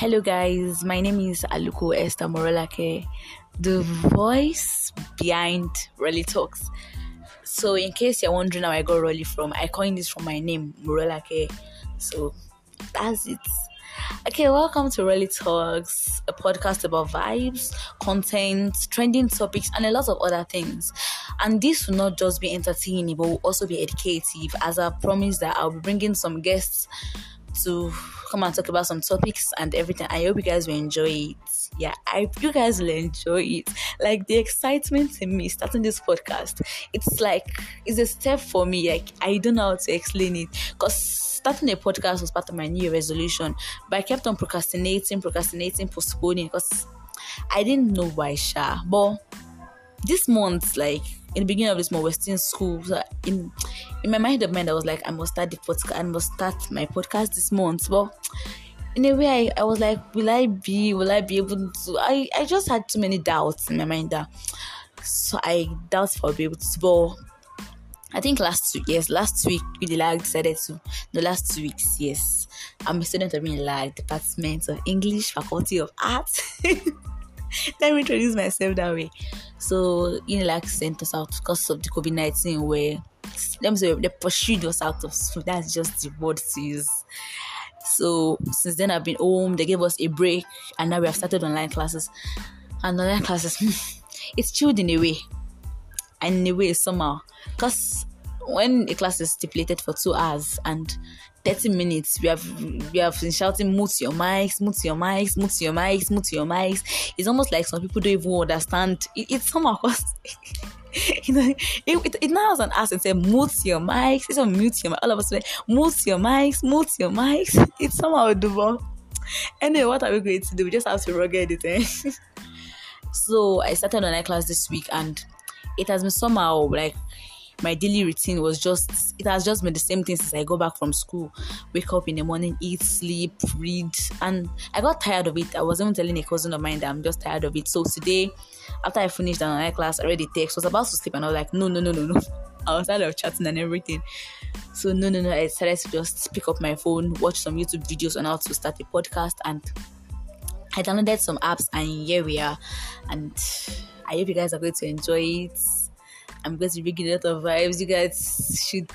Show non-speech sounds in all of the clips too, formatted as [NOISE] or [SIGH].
Hello, guys. My name is Aluko Esther Morolake, the voice behind Rally Talks. So, in case you're wondering how I got Rally from, I coined this from my name, Morolake. So, that's it. Okay, welcome to Rally Talks, a podcast about vibes, content, trending topics, and a lot of other things. And this will not just be entertaining, but will also be educative, as I promised that I'll be bringing some guests to come and talk about some topics and everything. I hope you guys will enjoy it. Yeah, I hope you guys will enjoy it. Like the excitement in me starting this podcast, it's like it's a step for me. Like I don't know how to explain it because starting a podcast was part of my new resolution, but I kept on procrastinating, procrastinating, postponing because I didn't know why. Sha, but this month, like in the beginning of this month, we're still in school. So in in my mind of mind, I was like, I must start the podcast. I must start my podcast this month. But in a way, I, I was like, will I be? Will I be able to? I I just had too many doubts in my mind that so I doubt I'll be able to. But I think last week, yes, last week we like decided to. The last two weeks, yes, I'm a student of in like Department of English, Faculty of Arts. [LAUGHS] Let me introduce myself that way. So, Unilag sent us out because of the COVID 19, where let me say they pursued us out of school. That's just the word to use. So, since then, I've been home. They gave us a break, and now we have started online classes. And online classes, [LAUGHS] it's chilled in a way, and in a way, somehow. Because when a class is stipulated for two hours and 30 minutes we have we have been shouting mute your mics mute your mics mute your mics mute your mics. It's almost like some people don't even understand. It, it's somehow [LAUGHS] you know it, it, it now has an and say mute your mics. It's on mute your mic. All of us say mute your mics mute your mics. [LAUGHS] It's somehow doable anyway what are we going to do? We just have to rugged it eh? [LAUGHS] so i started online class this week and it has been somehow like my daily routine was just it has just been the same thing since I go back from school. Wake up in the morning, eat, sleep, read, and I got tired of it. I was even telling a cousin of mine that I'm just tired of it. So today, after I finished an online class, I read the text, was about to sleep, and I was like, no, no, no, no, no. [LAUGHS] I was tired of chatting and everything. So no, no, no. I decided to just pick up my phone, watch some YouTube videos on how to start a podcast, and I downloaded some apps, and here we are. And I hope you guys are going to enjoy it I'm going to bring a lot of vibes. You guys should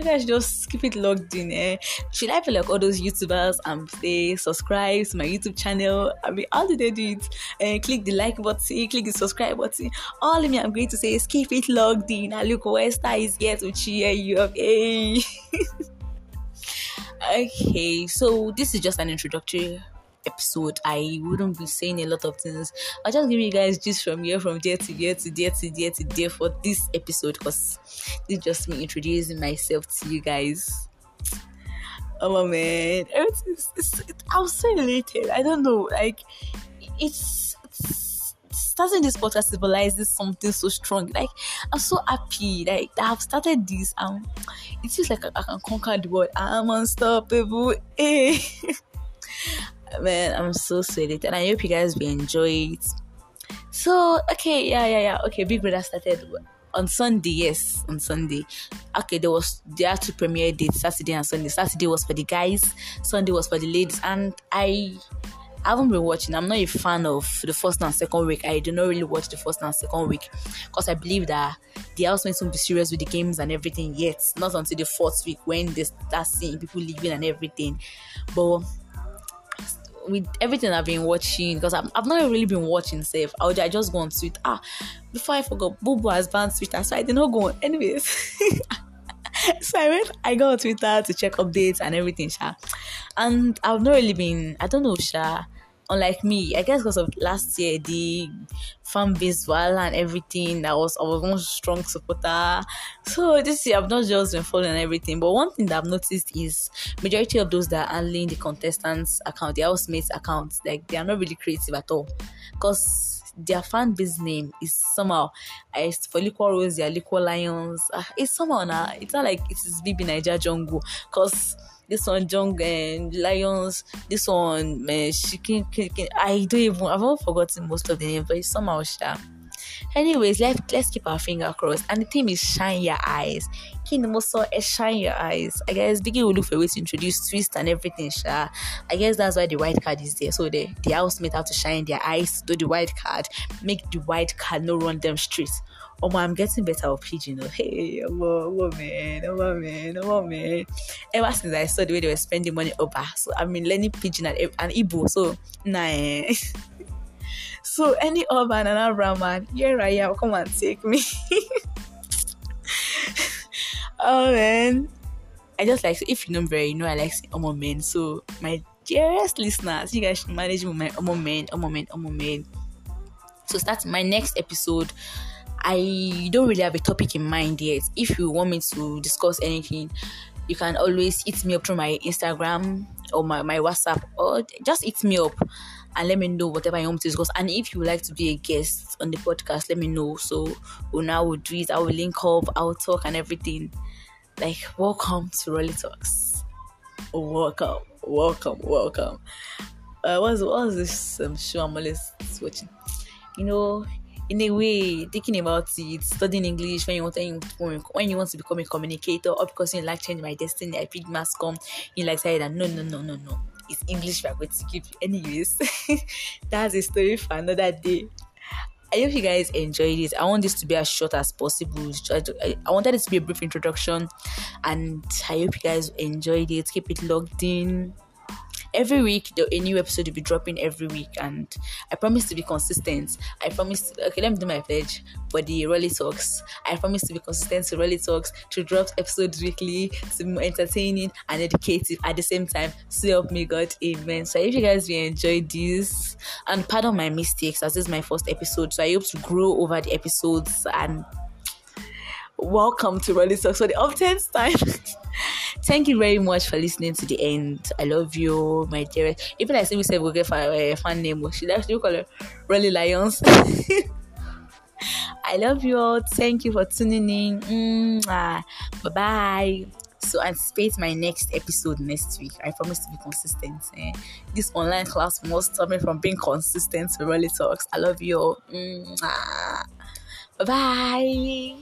you guys just keep it logged in. Eh? Should I feel like all those YouTubers and say subscribe to my YouTube channel? I mean, how do they do it? Uh, click the like button, click the subscribe button. All of me, I'm going to say is keep it logged in. And look, Westa is here to cheer you up. Hey. [LAUGHS] okay, so this is just an introductory episode, I wouldn't be saying a lot of things. I'll just give you guys just from here, from there to there to there to there to there for this episode because this is just me introducing myself to you guys. Oh man, it's, it's, I'm so elated. I don't know, like it's, it's starting this podcast symbolizes something so strong. Like I'm so happy. Like I have started this. Um, it feels like I, I can conquer the world. I'm unstoppable. Hey. Man, I'm so sweated, and I hope you guys will enjoy it. So, okay, yeah, yeah, yeah. Okay, Big Brother started on Sunday, yes, on Sunday. Okay, there was there are two premiere dates, Saturday and Sunday. Saturday was for the guys, Sunday was for the ladies, and I haven't been watching. I'm not a fan of the first and second week. I do not really watch the first and second week because I believe that the housemates won't be serious with the games and everything yet. Not until the fourth week when they start seeing people leaving and everything. But with everything I've been watching, because I've, I've not really been watching safe. I, I just go on Twitter. Ah, before I forgot, Bobo has banned Twitter, so I did not go on. Anyways, [LAUGHS] so I went, I got on Twitter to check updates and everything, Sha. And I've not really been, I don't know, Sha unlike me, I guess because of last year, the fan base well and everything, I was I was one strong supporter. So this year I've not just been following everything. But one thing that I've noticed is majority of those that are handling the contestants account, the housemates accounts, like they are not really creative at all. Because their fan base name is somehow uh, for Liquorose, they are Liquor Lions. Uh, it's somehow now, it's not like it is BBNaija Jungle. Because this one Jung and Lions, this one uh, Chicken, I don't even I've all forgotten most of the names, but it's somehow sure. Anyways, let's let's keep our finger crossed. And the theme is shine your eyes. King also eh, shine your eyes. I guess Biggie will look for a way to introduce twist and everything. Sha. I guess that's why the white card is there. So the the housemate have to shine their eyes to the white card, make the white card no run them straight. Oh my, I'm getting better at pidgin. Hey, oh, man, oh man, oh man. Ever since I saw the way they were spending money over, so I've been learning pidgin and, and Igbo. So nah. Eh. [LAUGHS] so any urban and brown man, here I am. Come and take me. [LAUGHS] oh man. I just like if you know very, you know I like saying Omo men. So my dearest listeners, you guys should manage with my Omo men, Omo men, Omo men. So start my next episode. I don't really have a topic in mind yet. If you want me to discuss anything, you can always hit me up through my Instagram or my, my WhatsApp or just hit me up and let me know whatever you want to discuss. And if you like to be a guest on the podcast, let me know. So now we'll do it. I will link up, I'll talk and everything. Like welcome to Rolly Talks. Welcome, welcome, welcome. Uh, what's what's this um, show I'm always watching? You know, in a way thinking about it, studying English when you want to when you want to become a communicator, or because you like change my destiny, I picked mass come, you like say that no no no no no. It's English going to you. Anyways, [LAUGHS] that's a story for another day. I hope you guys enjoyed it. I want this to be as short as possible. I wanted it to be a brief introduction, and I hope you guys enjoyed it. Keep it logged in every week a new episode will be dropping every week and i promise to be consistent i promise okay let me do my pledge for the rally Talks. I promise to be consistent to rally Talks, to drop episodes weekly, to be more entertaining and educative at the same time. So help me God, amen. So if you guys will enjoy this and pardon my mistakes as this is my first episode. So I hope to grow over the episodes and welcome to Rolly Talks for the tenth time. [LAUGHS] Thank you very much for listening to the end. I love you, my dearest. Even I say we say we'll get a fan name. We should I call her Rolly Lions? [LAUGHS] I love you all. Thank you for tuning in. Bye bye. So anticipate my next episode next week. I promise to be consistent. Eh? This online class must stop me from being consistent Rolly Talks. I love you all. Bye bye.